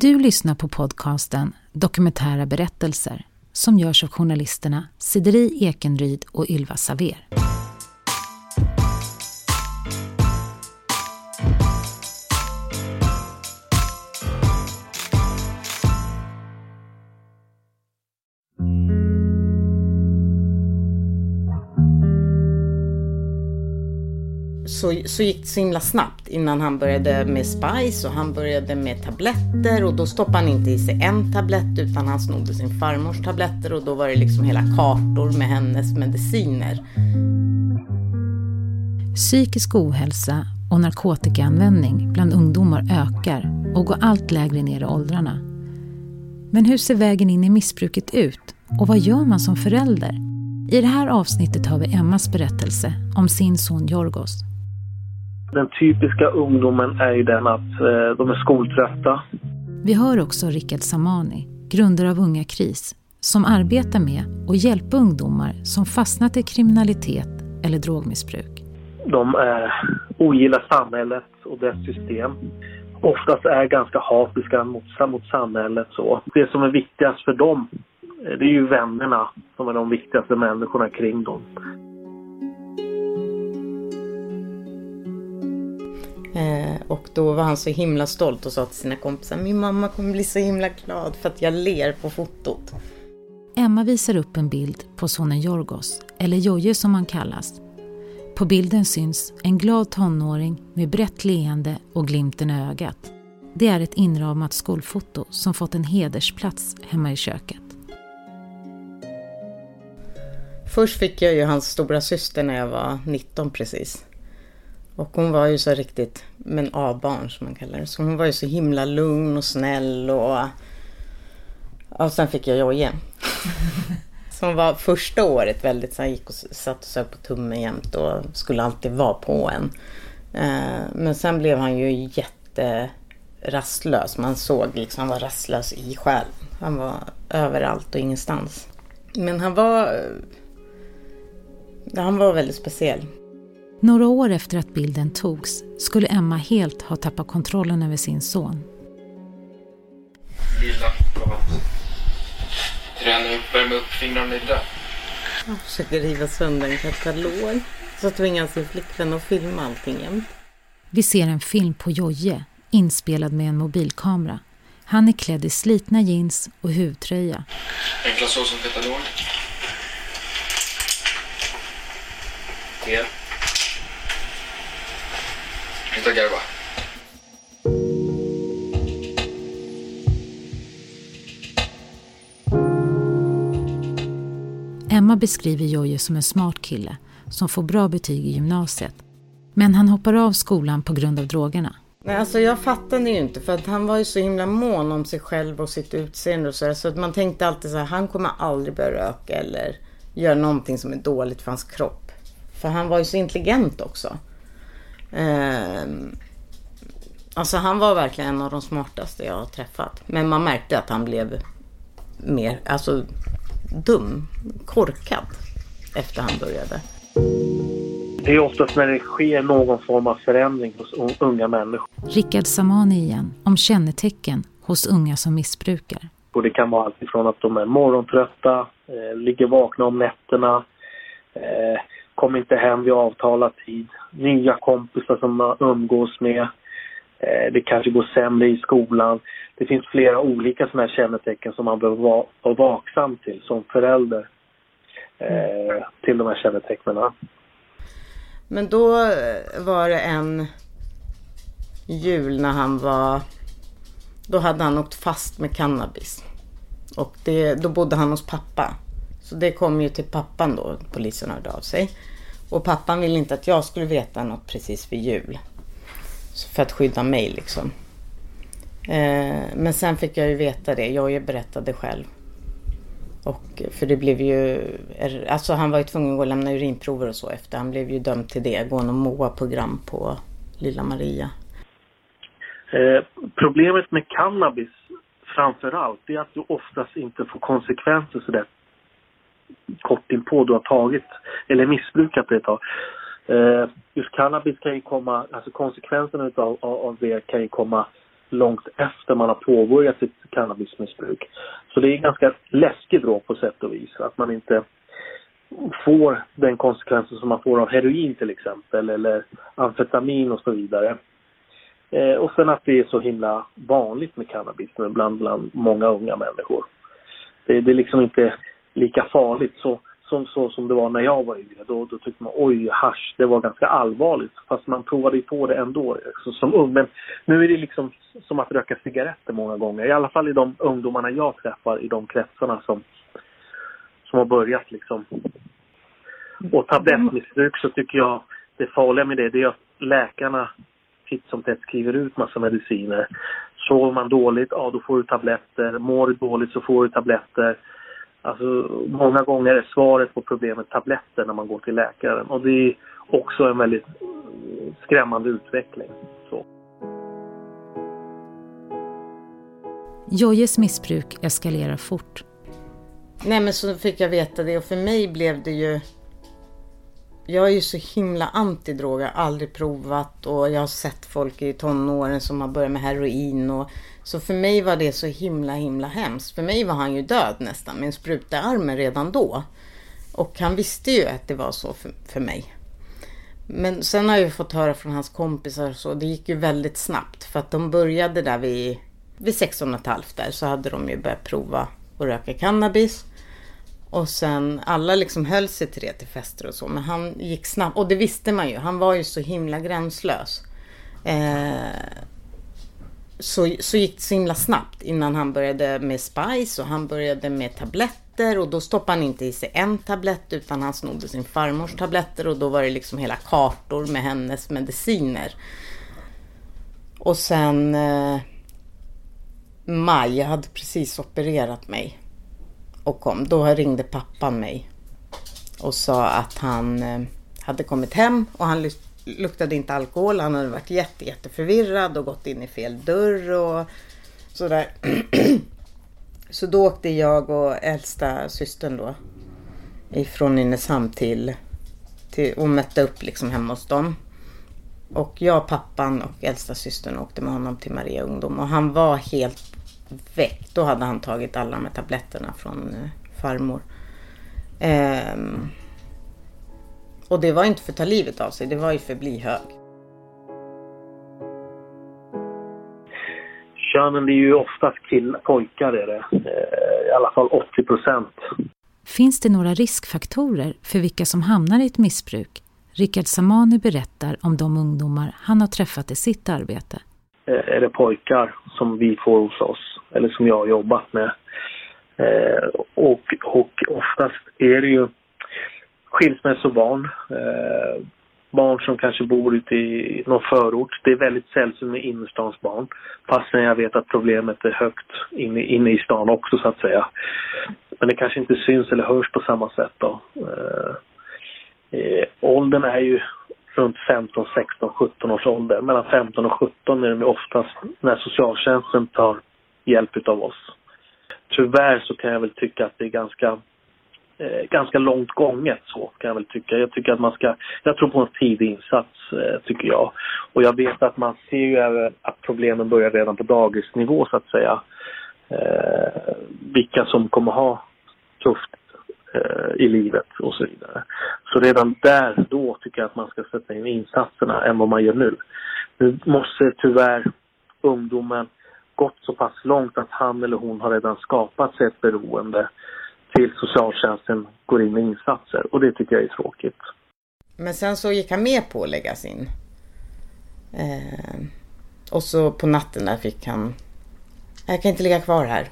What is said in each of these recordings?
Du lyssnar på podcasten Dokumentära berättelser som görs av journalisterna Sideri Ekenryd och Ylva Saver. Så, så gick det så himla snabbt innan han började med spice och han började med tabletter och då stoppade han inte i sig en tablett utan han snodde sin farmors tabletter och då var det liksom hela kartor med hennes mediciner. Psykisk ohälsa och narkotikaanvändning bland ungdomar ökar och går allt lägre ner i åldrarna. Men hur ser vägen in i missbruket ut och vad gör man som förälder? I det här avsnittet har vi Emmas berättelse om sin son Jorgos. Den typiska ungdomen är ju den att eh, de är skoltrötta. Vi hör också Rickard Samani, grundare av Unga Kris, som arbetar med att hjälpa ungdomar som fastnat i kriminalitet eller drogmissbruk. De eh, ogillar samhället och dess system. Oftast är ganska hatiska mot, mot samhället. Så. Det som är viktigast för dem, eh, det är ju vännerna som är de viktigaste människorna kring dem. Eh, och då var han så himla stolt och sa till sina kompisar, min mamma kommer bli så himla glad för att jag ler på fotot. Emma visar upp en bild på sonen Jorgos, eller Jojje som han kallas. På bilden syns en glad tonåring med brett leende och glimten i ögat. Det är ett inramat skolfoto som fått en hedersplats hemma i köket. Först fick jag ju hans stora syster när jag var 19 precis. Och hon var ju så riktigt, men A-barn som man kallar det. Så hon var ju så himla lugn och snäll och... Och sen fick jag Jojje. som var första året väldigt så gick och satt och sög på tummen jämt och skulle alltid vara på en. Eh, men sen blev han ju jätterastlös. Man såg liksom, han var rastlös i själen. Han var överallt och ingenstans. Men han var... Han var väldigt speciell. Några år efter att bilden togs skulle Emma helt ha tappat kontrollen över sin son. Lilla, träna upp, värma upp fingrarna lite. Jag försöker riva sönder en katalog. Så tvingas sin flickvän att filma allting jämt. Vi ser en film på Jojje, inspelad med en mobilkamera. Han är klädd i slitna jeans och huvtröja. Enkla så som katalog. Te. Sluta garva. Emma beskriver Jojje som en smart kille som får bra betyg i gymnasiet. Men han hoppar av skolan på grund av drogerna. Nej, alltså jag fattade ju inte för att han var ju så himla mån om sig själv och sitt utseende och så, så att man tänkte alltid så här, han kommer aldrig börja röka eller göra någonting som är dåligt för hans kropp. För han var ju så intelligent också. Ehm, alltså han var verkligen en av de smartaste jag har träffat. Men man märkte att han blev mer, alltså dum, korkad efter han började. Det är oftast när det sker någon form av förändring hos unga människor. Rickard Samani igen, om kännetecken hos unga som missbrukar. Och det kan vara allt ifrån att de är morgontrötta, eh, ligger vakna om nätterna, eh, Kom inte hem vid avtalad tid, nya kompisar som man umgås med. Eh, det kanske går sämre i skolan. Det finns flera olika sådana här kännetecken som man behöver vara, vaksam till som förälder Mm. till de här kännetecknen. Men då eh, var det en jul när han var... Då hade han åkt fast med cannabis. Och det, då bodde han hos pappa. Så det kom ju till pappan då, polisen hörde av sig. Och pappan ville inte att jag skulle veta något precis vid jul. För att skydda mig liksom. Eh, men sen fick jag ju veta det. Jag berättade själv. Och, för det blev ju... Alltså han var ju tvungen att gå och lämna urinprover och så efter. Han blev ju dömd till det. Gå och MOA-program på Lilla Maria. Eh, problemet med cannabis framför allt är att du oftast inte får konsekvenser sådär kort inpå du har tagit eller missbrukat det ett tag. Eh, just cannabis kan ju komma, alltså konsekvenserna utav, av, av det kan ju komma långt efter man har påbörjat sitt cannabismissbruk. Så det är en ganska läskig drog på sätt och vis. Att man inte får den konsekvensen som man får av heroin till exempel eller amfetamin och så vidare. Eh, och sen att det är så himla vanligt med cannabis bland, bland många unga människor. Det, det är liksom inte lika farligt så, som, så som det var när jag var yngre. Då, då tyckte man oj, hash, det var ganska allvarligt. Fast man provade ju på det ändå liksom, som ung. Men nu är det liksom som att röka cigaretter många gånger. I alla fall i de ungdomarna jag träffar i de kretsarna som, som har börjat liksom. Och tablettmissbruk så tycker jag det farliga med det, det är att läkarna titt som tätt skriver ut massa mediciner. Sover man dåligt, ja då får du tabletter. Mår du dåligt så får du tabletter. Alltså många gånger är svaret på problemet tabletter när man går till läkaren. Och det är också en väldigt skrämmande utveckling. Så. Jojjes missbruk eskalerar fort. Nej men så fick jag veta det och för mig blev det ju jag är ju så himla antidrog. Jag har aldrig provat och jag har sett folk i tonåren som har börjat med heroin. Och, så för mig var det så himla himla hemskt. För mig var han ju död nästan med en spruta i armen redan då. Och han visste ju att det var så för, för mig. Men sen har jag ju fått höra från hans kompisar så det gick ju väldigt snabbt. För att de började där vid, vid 16,5 där så hade de ju börjat prova att röka cannabis. Och sen alla liksom höll sig till det till fester och så. Men han gick snabbt. Och det visste man ju. Han var ju så himla gränslös. Eh, så, så gick det så himla snabbt innan han började med Spice och han började med tabletter. Och då stoppade han inte i sig en tablett utan han snodde sin farmors tabletter. Och då var det liksom hela kartor med hennes mediciner. Och sen eh, Maj, jag hade precis opererat mig och kom. Då ringde pappan mig och sa att han eh, hade kommit hem och han luktade inte alkohol. Han hade varit jätte, jätteförvirrad och gått in i fel dörr och sådär. Så då åkte jag och äldsta systern då ifrån Nynäshamn till, till och mötte upp liksom hemma hos dem. Och jag, pappan och äldsta systern åkte med honom till Maria Ungdom och han var helt väck. Då hade han tagit alla de här tabletterna från eh, farmor. Ehm, och det var inte för att ta livet av sig, det var ju för att bli hög. Könen är ju oftast killar, pojkar är det. Eh, I alla fall 80 procent. Finns det några riskfaktorer för vilka som hamnar i ett missbruk? Rickard Samani berättar om de ungdomar han har träffat i sitt arbete. Eh, är det pojkar som vi får hos oss eller som jag har jobbat med. Eh, och, och oftast är det ju skilsmässobarn, eh, barn som kanske bor ute i någon förort. Det är väldigt sällsynt med innerstans barn. Fastän jag vet att problemet är högt inne, inne i stan också så att säga. Men det kanske inte syns eller hörs på samma sätt då. Eh, eh, åldern är ju runt 15, 16, 17 års ålder. Mellan 15 och 17 är det oftast när socialtjänsten tar hjälp utav oss. Tyvärr så kan jag väl tycka att det är ganska eh, ganska långt gånget så kan jag väl tycka. Jag tycker att man ska, jag tror på en tidig insats eh, tycker jag. Och jag vet att man ser ju även att problemen börjar redan på dagisnivå så att säga. Eh, vilka som kommer ha tufft Eh, i livet och så vidare. Så redan där, då tycker jag att man ska sätta in insatserna än vad man gör nu. Nu måste tyvärr ungdomen gått så pass långt att han eller hon har redan skapat sig ett beroende till socialtjänsten går in med insatser och det tycker jag är tråkigt. Men sen så gick han med på att läggas in. Eh, och så på natten där fick han, jag kan inte ligga kvar här.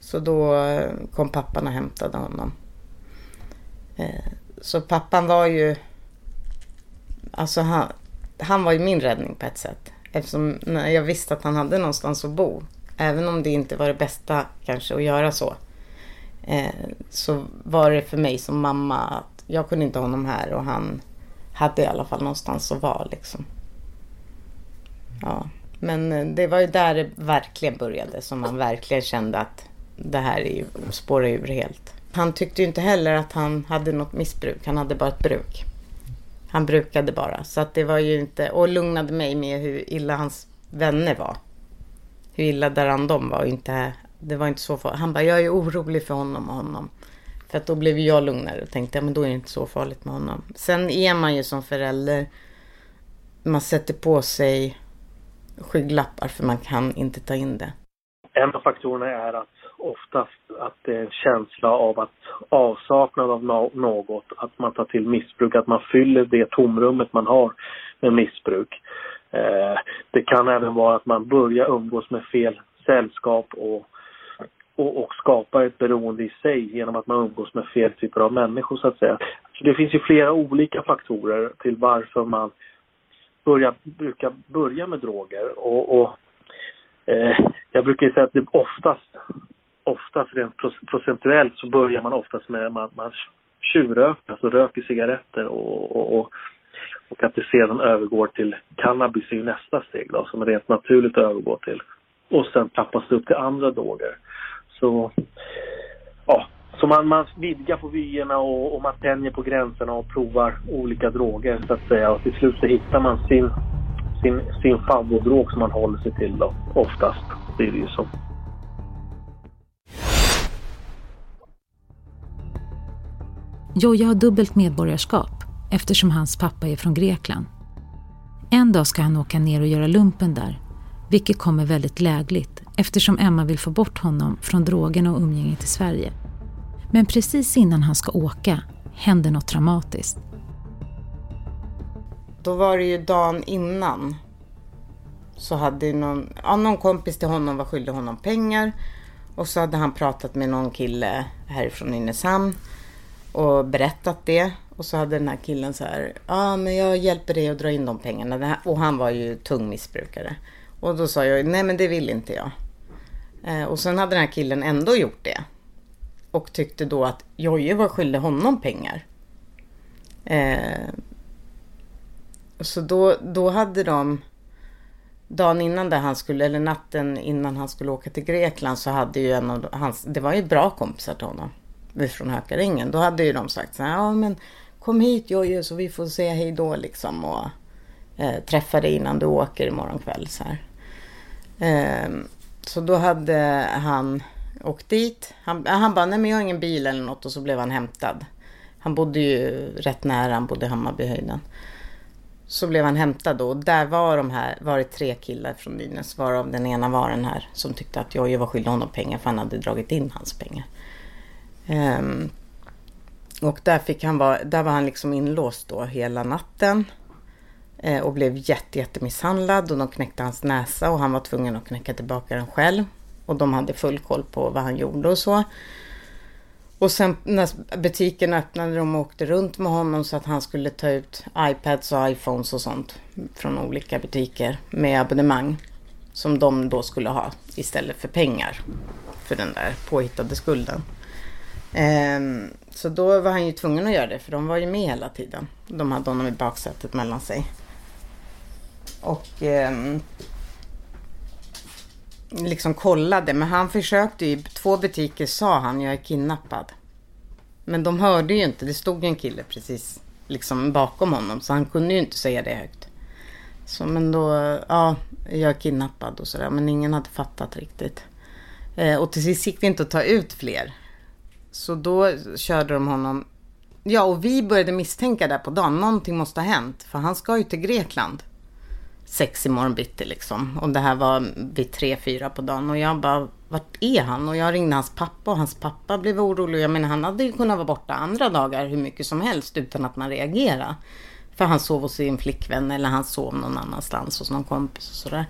Så då eh, kom pappan och hämtade honom. Eh, så pappan var ju, alltså han, han var ju min räddning på ett sätt. Eftersom jag visste att han hade någonstans att bo. Även om det inte var det bästa kanske att göra så. Eh, så var det för mig som mamma att jag kunde inte ha honom här och han hade i alla fall någonstans att vara liksom. Ja, men eh, det var ju där det verkligen började som man verkligen kände att det här spårar ur helt. Han tyckte ju inte heller att han hade något missbruk. Han hade bara ett bruk. Han brukade bara. Så att det var ju inte... Och lugnade mig med hur illa hans vänner var. hur illa däran de var. Och inte, det var inte så farligt. Han bara, jag är orolig för honom och honom. För att då blev jag lugnare och tänkte, ja men då är det inte så farligt med honom. Sen är man ju som förälder, man sätter på sig skygglappar för man kan inte ta in det. En av faktorerna är att oftast att det är en känsla av att avsaknad av något, att man tar till missbruk, att man fyller det tomrummet man har med missbruk. Eh, det kan även vara att man börjar umgås med fel sällskap och, och, och skapar ett beroende i sig genom att man umgås med fel typer av människor så att säga. Så det finns ju flera olika faktorer till varför man börjar, brukar börja med droger och, och eh, jag brukar säga att det oftast, oftast rent procentuellt så börjar man oftast med att man, man tjuvröker, alltså röker cigaretter och, och, och och att det sedan övergår till cannabis är nästa steg då, som rent naturligt övergår till. Och sen tappas det upp till andra droger. Så, ja, så man, man vidgar på vyerna och, och man tänjer på gränserna och provar olika droger så att säga. Och till slut så hittar man sin, sin, sin favoritdrog som man håller sig till då, oftast. Det är det ju så. Joja har dubbelt medborgarskap eftersom hans pappa är från Grekland. En dag ska han åka ner och göra lumpen där, vilket kommer väldigt lägligt eftersom Emma vill få bort honom från drogerna och umgänget i Sverige. Men precis innan han ska åka händer något dramatiskt. Då var det ju dagen innan. Så hade någon, ja, någon kompis till honom var skyldig honom pengar. Och så hade han pratat med någon kille härifrån Nynäshamn och berättat det. Och så hade den här killen så här, ja ah, men jag hjälper dig att dra in de pengarna. Och han var ju tung missbrukare. Och då sa jag, nej men det vill inte jag. Eh, och sen hade den här killen ändå gjort det. Och tyckte då att Jojje var skyldig honom pengar. Eh, så då, då hade de, dagen innan där han skulle, eller natten innan han skulle åka till Grekland så hade ju en av hans, det var ju bra kompisar till honom från Hökarängen. Då hade ju de sagt så här, ja men kom hit Jojje så vi får säga hej då liksom och eh, träffa dig innan du åker imorgon kväll. Så, här. Eh, så då hade han åkt dit. Han, han bara, nej men jag har ingen bil eller något och så blev han hämtad. Han bodde ju rätt nära, han bodde i Hammarbyhöjden. Så blev han hämtad då och där var de här, var det tre killar från Nynäs varav den ena var den här som tyckte att Jojje var skyldig honom pengar för han hade dragit in hans pengar. Um, och där, fick han vara, där var han liksom inlåst då hela natten. Eh, och blev jätte, jättemisshandlad och de knäckte hans näsa och han var tvungen att knäcka tillbaka den själv. Och de hade full koll på vad han gjorde och så. Och sen när butiken öppnade de och åkte runt med honom så att han skulle ta ut iPads och iPhones och sånt från olika butiker med abonnemang. Som de då skulle ha istället för pengar för den där påhittade skulden. Um, så då var han ju tvungen att göra det för de var ju med hela tiden. De hade honom i baksätet mellan sig. Och um, liksom kollade. Men han försökte ju. Två butiker sa han, jag är kidnappad. Men de hörde ju inte. Det stod en kille precis liksom bakom honom. Så han kunde ju inte säga det högt. Så men då, ja, jag är kidnappad och sådär. Men ingen hade fattat riktigt. Eh, och till sist gick det inte att ta ut fler. Så då körde de honom. Ja, och vi började misstänka där på dagen. Någonting måste ha hänt. För han ska ju till Grekland. Sex i morgon bitti liksom. Och det här var vid tre, fyra på dagen. Och jag bara, vart är han? Och jag ringde hans pappa och hans pappa blev orolig. Jag menar, han hade ju kunnat vara borta andra dagar hur mycket som helst utan att man reagerade. För han sov hos sin flickvän eller han sov någon annanstans hos någon kompis och sådär.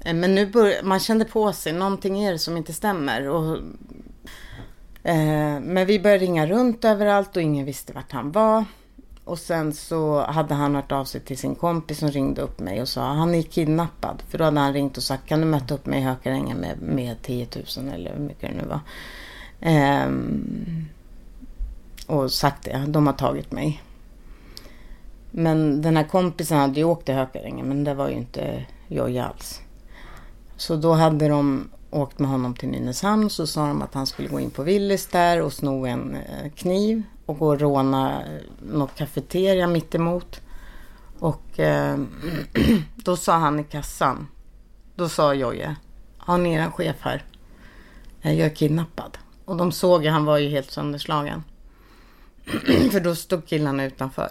Eh, men nu började, man kände på sig, någonting är det som inte stämmer. Och Eh, men vi började ringa runt överallt och ingen visste vart han var. Och sen så hade han hört av sig till sin kompis som ringde upp mig och sa han är kidnappad. För då hade han ringt och sagt kan du möta upp mig i Hökarängen med, med 10 000 eller hur mycket det nu var. Ehm, och sagt det, de har tagit mig. Men den här kompisen hade ju åkt till Hökarängen men det var ju inte jag alls. Så då hade de åkt med honom till Nynäshamn så sa de att han skulle gå in på Willys där och sno en eh, kniv och gå och råna eh, något kafeteria mittemot. Och eh, då sa han i kassan, då sa Jojje, har ni en chef här? Jag är kidnappad. Och de såg ju, han var ju helt sönderslagen. För då stod killarna utanför.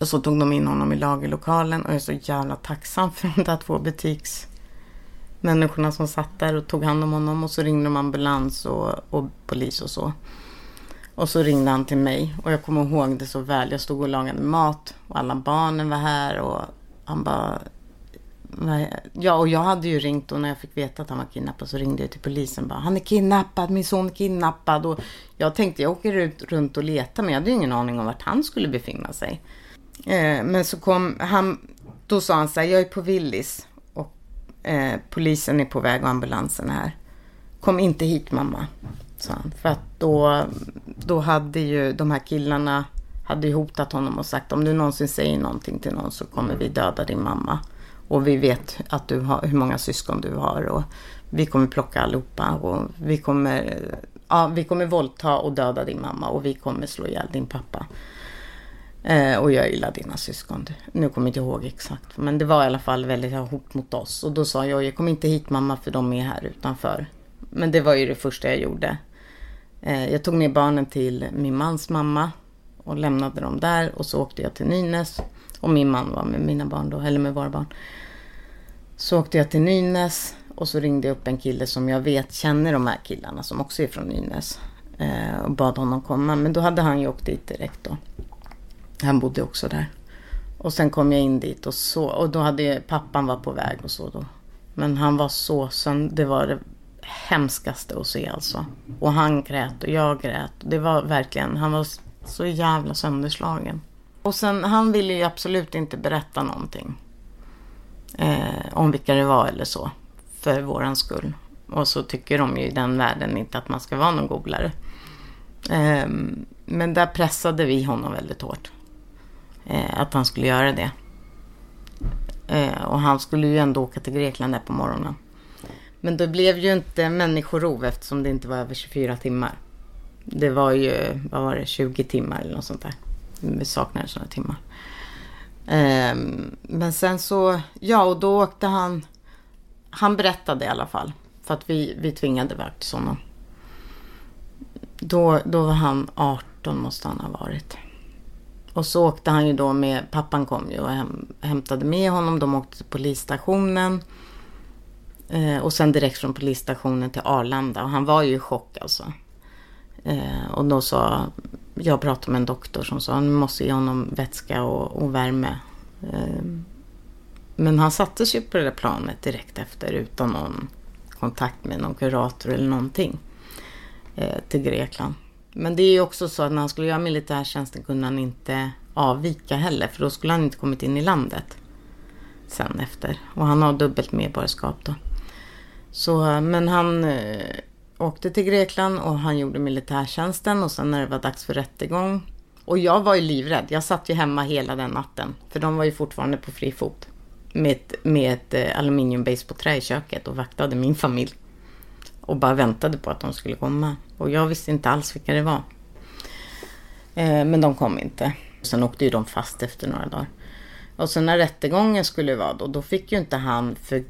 Och så tog de in honom i lagerlokalen och jag är så jävla tacksam för de där två Människorna som satt där och tog hand om honom. Och så ringde de ambulans och, och polis och så. Och så ringde han till mig och jag kommer ihåg det så väl. Jag stod och lagade mat och alla barnen var här och han bara... Ja, och jag hade ju ringt och när jag fick veta att han var kidnappad så ringde jag till polisen bara. Han är kidnappad, min son är kidnappad. Och jag tänkte jag åker ut, runt och letar men jag hade ju ingen aning om vart han skulle befinna sig. Eh, men så kom han, då sa han så här, jag är på Willis eh, polisen är på väg och ambulansen är här. Kom inte hit mamma, sa han. För att då, då hade ju de här killarna hade ju hotat honom och sagt om du någonsin säger någonting till någon så kommer vi döda din mamma. Och vi vet att du har, hur många syskon du har och vi kommer plocka allihopa och vi kommer, ja, vi kommer våldta och döda din mamma och vi kommer slå ihjäl din pappa. Eh, och jag gillar dina syskon. Nu kommer jag inte ihåg exakt. Men det var i alla fall väldigt hot mot oss. Och då sa jag, jag kommer inte hit mamma för de är här utanför. Men det var ju det första jag gjorde. Eh, jag tog med barnen till min mans mamma och lämnade dem där. Och så åkte jag till Nynäs. Och min man var med mina barn då, eller med våra barn. Så åkte jag till Nynäs och så ringde jag upp en kille som jag vet känner de här killarna som också är från Nynäs. Eh, och bad honom komma. Men då hade han ju åkt dit direkt då. Han bodde också där. Och sen kom jag in dit och så. Och då hade pappan var på väg och så då. Men han var så sönder. Det var det hemskaste att se alltså. Och han grät och jag grät. Det var verkligen, han var så jävla sönderslagen. Och sen, han ville ju absolut inte berätta någonting. Eh, om vilka det var eller så. För våran skull. Och så tycker de ju i den världen inte att man ska vara någon googlare. Eh, men där pressade vi honom väldigt hårt eh, att han skulle göra det. Eh, och han skulle ju ändå åka till Grekland där på morgonen. Men det blev ju inte människorov eftersom det inte var över 24 timmar. Det var ju, vad var det, 20 timmar eller något sånt där. Vi saknade sådana timmar. Eh, men sen så, ja och då åkte han, han berättade i alla fall. För att vi, vi tvingade iväg till honom. Då, då var han 18 måste han ha varit. Och så åkte han ju då med, pappan kom ju och häm, hämtade med honom. De åkte till polisstationen. Eh, och sen direkt från polisstationen till Arlanda. Och han var ju i chock alltså. Eh, och då sa, jag pratade med en doktor som sa, nu måste ge honom vätska och, och värme. Eh, men han sattes ju på det där planet direkt efter utan någon kontakt med någon kurator eller någonting. Eh, till Grekland. Men det är ju också så att när han skulle göra militärtjänsten kunde han inte avvika heller. För då skulle han inte kommit in i landet. Sen efter. Och han har dubbelt medborgarskap då. Så, men han eh, åkte till Grekland och han gjorde militärtjänsten. Och sen när det var dags för rättegång. Och jag var ju livrädd. Jag satt ju hemma hela den natten. För de var ju fortfarande på fri fot. Med ett, med ett eh, aluminiumbase på trä i köket och vaktade min familj. Och bara väntade på att de skulle komma. Och jag visste inte alls vilka det var. Eh, men de kom inte. Sen åkte ju de fast efter några dagar. Och sen när rättegången skulle vara då, då fick ju inte han, för,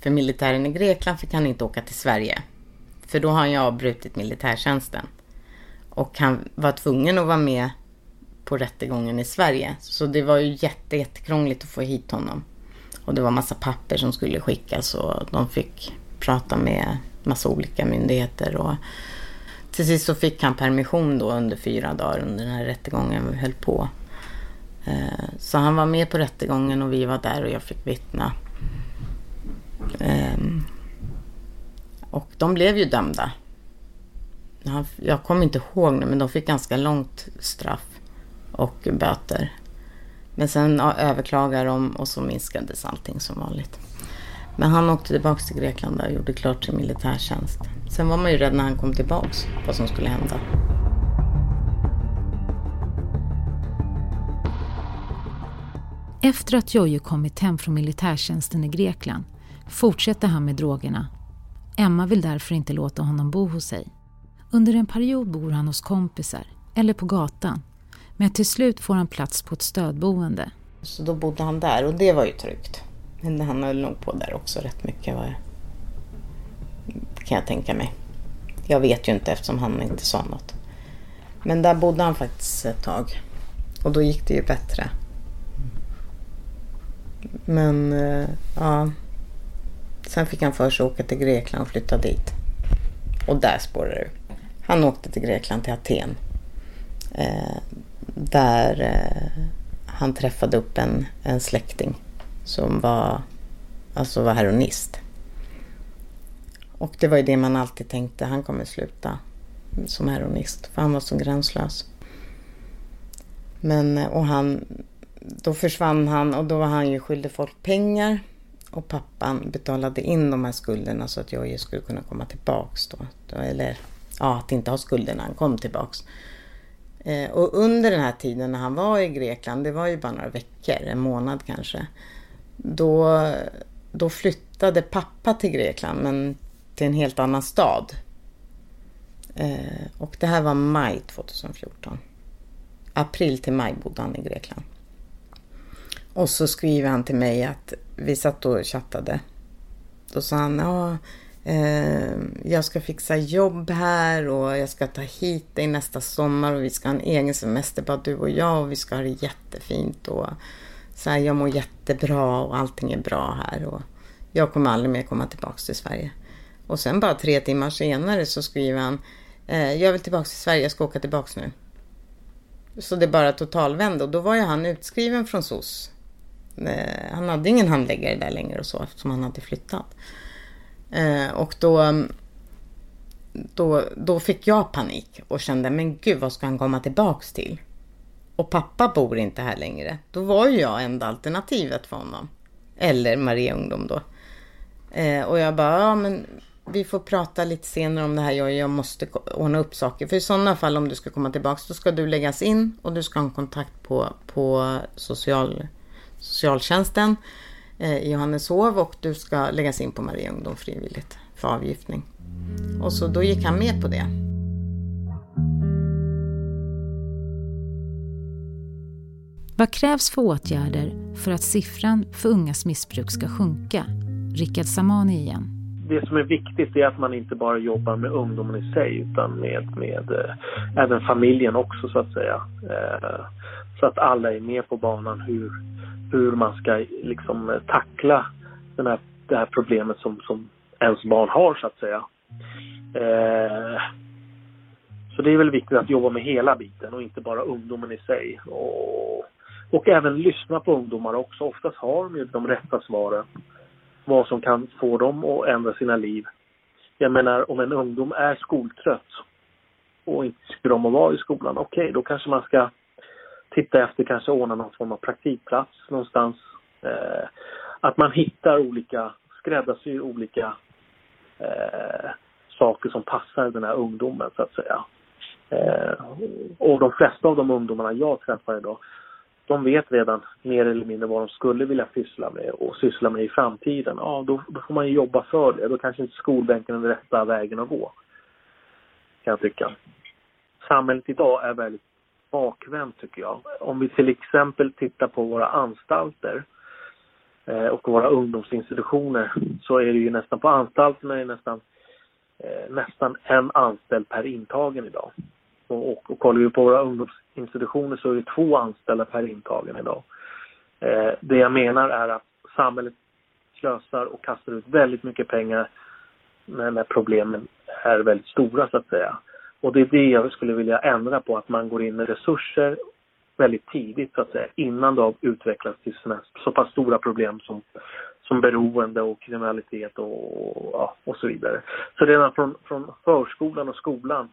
för militären i Grekland fick han inte åka till Sverige. För då har han ju avbrutit militärtjänsten. Och han var tvungen att vara med på rättegången i Sverige. Så det var ju jätte, jättekrångligt att få hit honom. Och det var massa papper som skulle skickas och de fick prata med massa olika myndigheter. Och till sist så fick han permission då under fyra dagar under den här rättegången vi höll på. Eh, så han var med på rättegången och vi var där och jag fick vittna. Ehm, och de blev ju dömda. Jag kommer inte ihåg nu men de fick ganska långt straff och böter. Men sen överklagade de och så minskades allting som vanligt. Men han åkte tillbaka till Grekland och gjorde klart sin militärtjänst. Sen var man ju rädd när han kom tillbaka vad som skulle hända. Efter att Jojo kommit hem från militärtjänsten i Grekland fortsätter han med drogerna. Emma vill därför inte låta honom bo hos sig. Under en period bor han hos kompisar eller på gatan. Men till slut får han plats på ett stödboende. Så då bodde han där och det var ju tryggt. Men han höll nog på där också rätt mycket. Var kan jag tänka mig. Jag vet ju inte eftersom han inte sa något. Men där bodde han faktiskt ett tag. Och då gick det ju bättre. Men eh, ja. Sen fick han för sig att åka till Grekland och flytta dit. Och där spårade det ur. Han åkte till Grekland, till Aten. Eh, där eh, han träffade upp en, en släkting som var, alltså var heroinist. Och det var ju det man alltid tänkte, han kommer sluta som heroinist. För han var så gränslös. Men, eh, och han, då försvann han och då var han ju skyldig folk pengar. Och pappan betalade in de här skulderna så att Jojje skulle kunna komma tillbaks då. Eller ja, att inte ha skulder när han kom tillbaks. Eh, och under den här tiden när han var i Grekland, det var ju bara några veckor, en månad kanske. Då, då flyttade pappa till Grekland, men till en helt annan stad. Eh, och det här var maj 2014. April till maj bodde han i Grekland. Och så skriver han till mig att vi satt och chattade. Då sa han, ja, eh, jag ska fixa jobb här och jag ska ta hit dig nästa sommar och vi ska ha en egen semester, bara du och jag och vi ska ha det jättefint och så här, jag mår jättebra och allting är bra här och jag kommer aldrig mer komma tillbaks till Sverige. Och sen bara tre timmar senare så skriver han, eh, jag vill tillbaks till Sverige, jag ska åka tillbaks nu. Så det bara totalvände och då var ju han utskriven från SOS. Eh, han hade ingen handläggare där längre och så eftersom han hade flyttat. Eh, och då, då, då fick jag panik och kände, men gud vad ska han komma tillbaks till? Och pappa bor inte här längre. Då var ju jag enda alternativet för honom. Eller Maria Ungdom då. Eh, och jag bara, ja men vi får prata lite senare om det här. Jag, jag måste ordna upp saker. För i sådana fall om du ska komma tillbaka då ska du läggas in och du ska ha en kontakt på, på social, socialtjänsten eh, i Johanneshov och du ska läggas in på Maria Ungdom frivilligt för avgiftning. Och så då gick han med på det. Vad krävs för åtgärder för att siffran för ungas missbruk ska sjunka? Rickard Samani igen. Det som är viktigt är att man inte bara jobbar med ungdomen i sig utan med, med eh, även familjen också så att säga. Eh, så att alla är med på banan hur, hur man ska liksom eh, tackla den här, det här problemet som, som ens barn har så att säga. Eh, så det är väl viktigt att jobba med hela biten och inte bara ungdomen i sig. Och, och även lyssna på ungdomar också. Oftast har de ju de rätta svaren. Vad som kan få dem att ändra sina liv. Jag menar om en ungdom är skoltrött och inte tycker om att vara i skolan, okej okay, då kanske man ska titta efter, kanske ordna någon form av praktikplats någonstans. Eh, att man hittar olika, skräddarsyr olika eh, saker som passar den här ungdomen så att säga. Eh, och de flesta av de ungdomarna jag träffar idag, de vet redan mer eller mindre vad de skulle vilja syssla med och syssla med i framtiden. Ja, då, då får man ju jobba för det. Då kanske inte skolbänken är den rätta vägen att gå. Kan jag tycka. Samhället idag är väldigt bakvänt tycker jag. Om vi till exempel tittar på våra anstalter eh, och våra ungdomsinstitutioner så är det ju nästan på anstalterna är nästan eh, nästan en anställd per intagen idag. Och, och, och kollar vi på våra ungdomsinstitutioner så är det två anställda per intagen idag. Eh, det jag menar är att samhället slösar och kastar ut väldigt mycket pengar när, när problemen är väldigt stora så att säga. Och det är det jag skulle vilja ändra på, att man går in med resurser väldigt tidigt så att säga, innan det har utvecklats till såna, så pass stora problem som, som beroende och kriminalitet och, ja, och så vidare. Så redan från, från förskolan och skolan,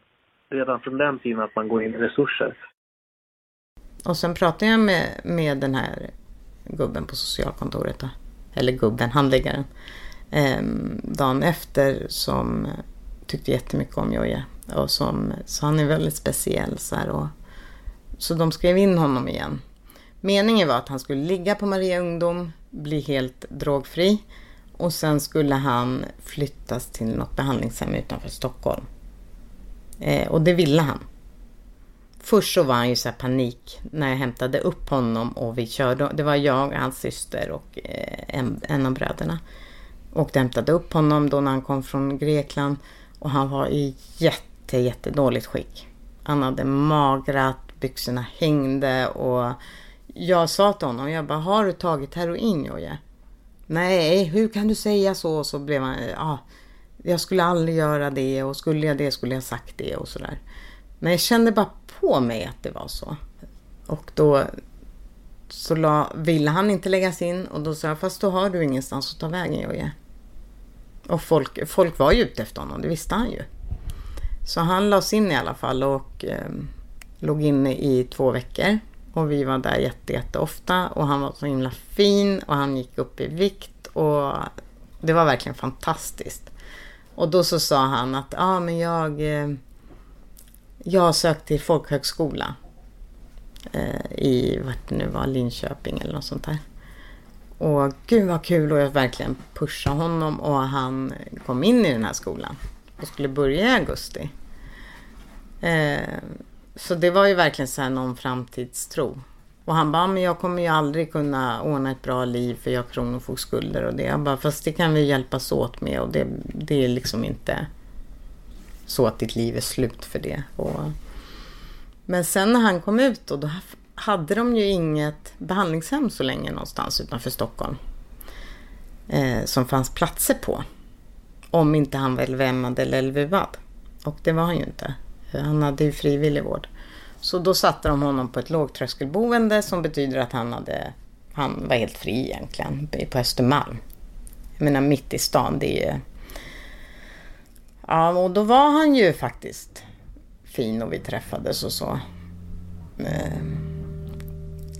redan från den tiden att man går in i resurser. Och sen pratade jag med, med den här gubben på socialkontoret, då. eller gubben, handläggaren, eh, dagen efter som tyckte jättemycket om Jojje. Och som, så han är väldigt speciell. Så, här, och, så de skrev in honom igen. Meningen var att han skulle ligga på Maria Ungdom, bli helt drogfri och sen skulle han flyttas till något behandlingshem utanför Stockholm. Eh, och det ville han. Först så var han ju så panik när jag hämtade upp honom och vi körde. Det var jag, hans syster och eh, en, en av bröderna. och hämtade upp honom då när han kom från Grekland. Och han var i jätte, jättedåligt skick. Han hade magrat, byxorna hängde och jag sa till honom, jag bara, har du tagit heroin Jojje? Nej, hur kan du säga så? Och Så blev han, ja, jag skulle aldrig göra det och skulle jag det skulle jag sagt det och sådär. Men jag kände bara på mig att det var så. Och då så la, ville han inte läggas in och då sa jag, fast då har du ingenstans att ta vägen Jojje. Och folk, folk var ju ute efter honom, det visste han ju. Så han lades in i alla fall och eh, låg inne i två veckor. Och vi var där jätte, jätte ofta och han var så himla fin och han gick upp i vikt och det var verkligen fantastiskt. Och då så sa han att ja ah, men jag, eh, jag har sökt till folkhögskola eh, i vart det nu var, Linköping eller något sånt där. Och gud vad kul och jag verkligen pushade honom och han kom in i den här skolan och skulle börja i augusti. Eh, så det var ju verkligen så här någon framtidstro. Och han bara, men jag kommer ju aldrig kunna ordna ett bra liv för jag har kronofogdskulder och det. Jag bara, fast det kan vi hjälpas åt med och det, det är liksom inte så att ditt liv är slut för det. Och, men sen när han kom ut och då hade de ju inget behandlingshem så länge någonstans utanför Stockholm. Eh, som fanns platser på. Om inte han var LVM eller LVU, Och det var han ju inte. Han hade ju frivillig vård. Så då satte de honom på ett lågtröskelboende som betyder att han, hade, han var helt fri egentligen på Östermalm. Jag menar mitt i stan, det är ju... Ja, och då var han ju faktiskt fin och vi träffades och så. Eh,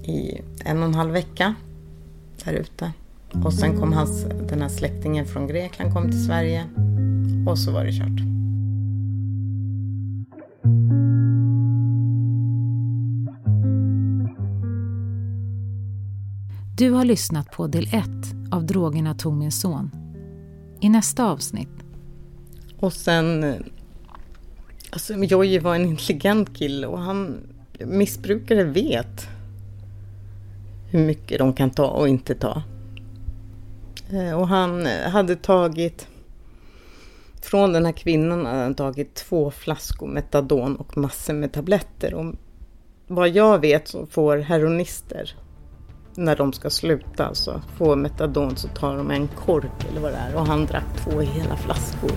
I en och en halv vecka där ute. Och sen kom hans, den här släktingen från Grekland kom till Sverige. Och så var det kört. Du har lyssnat på del 1 av Drogerna tog min son. I nästa avsnitt. Och sen... Alltså Jojje var en intelligent kille och han... Missbrukare vet hur mycket de kan ta och inte ta. Eh, och han hade tagit... Från den här kvinnan hade han tagit två flaskor metadon och massor med tabletter. Och vad jag vet så får heroinister när de ska sluta alltså, få metadon så tar de en kork eller vad det är och han drack två hela flaskor.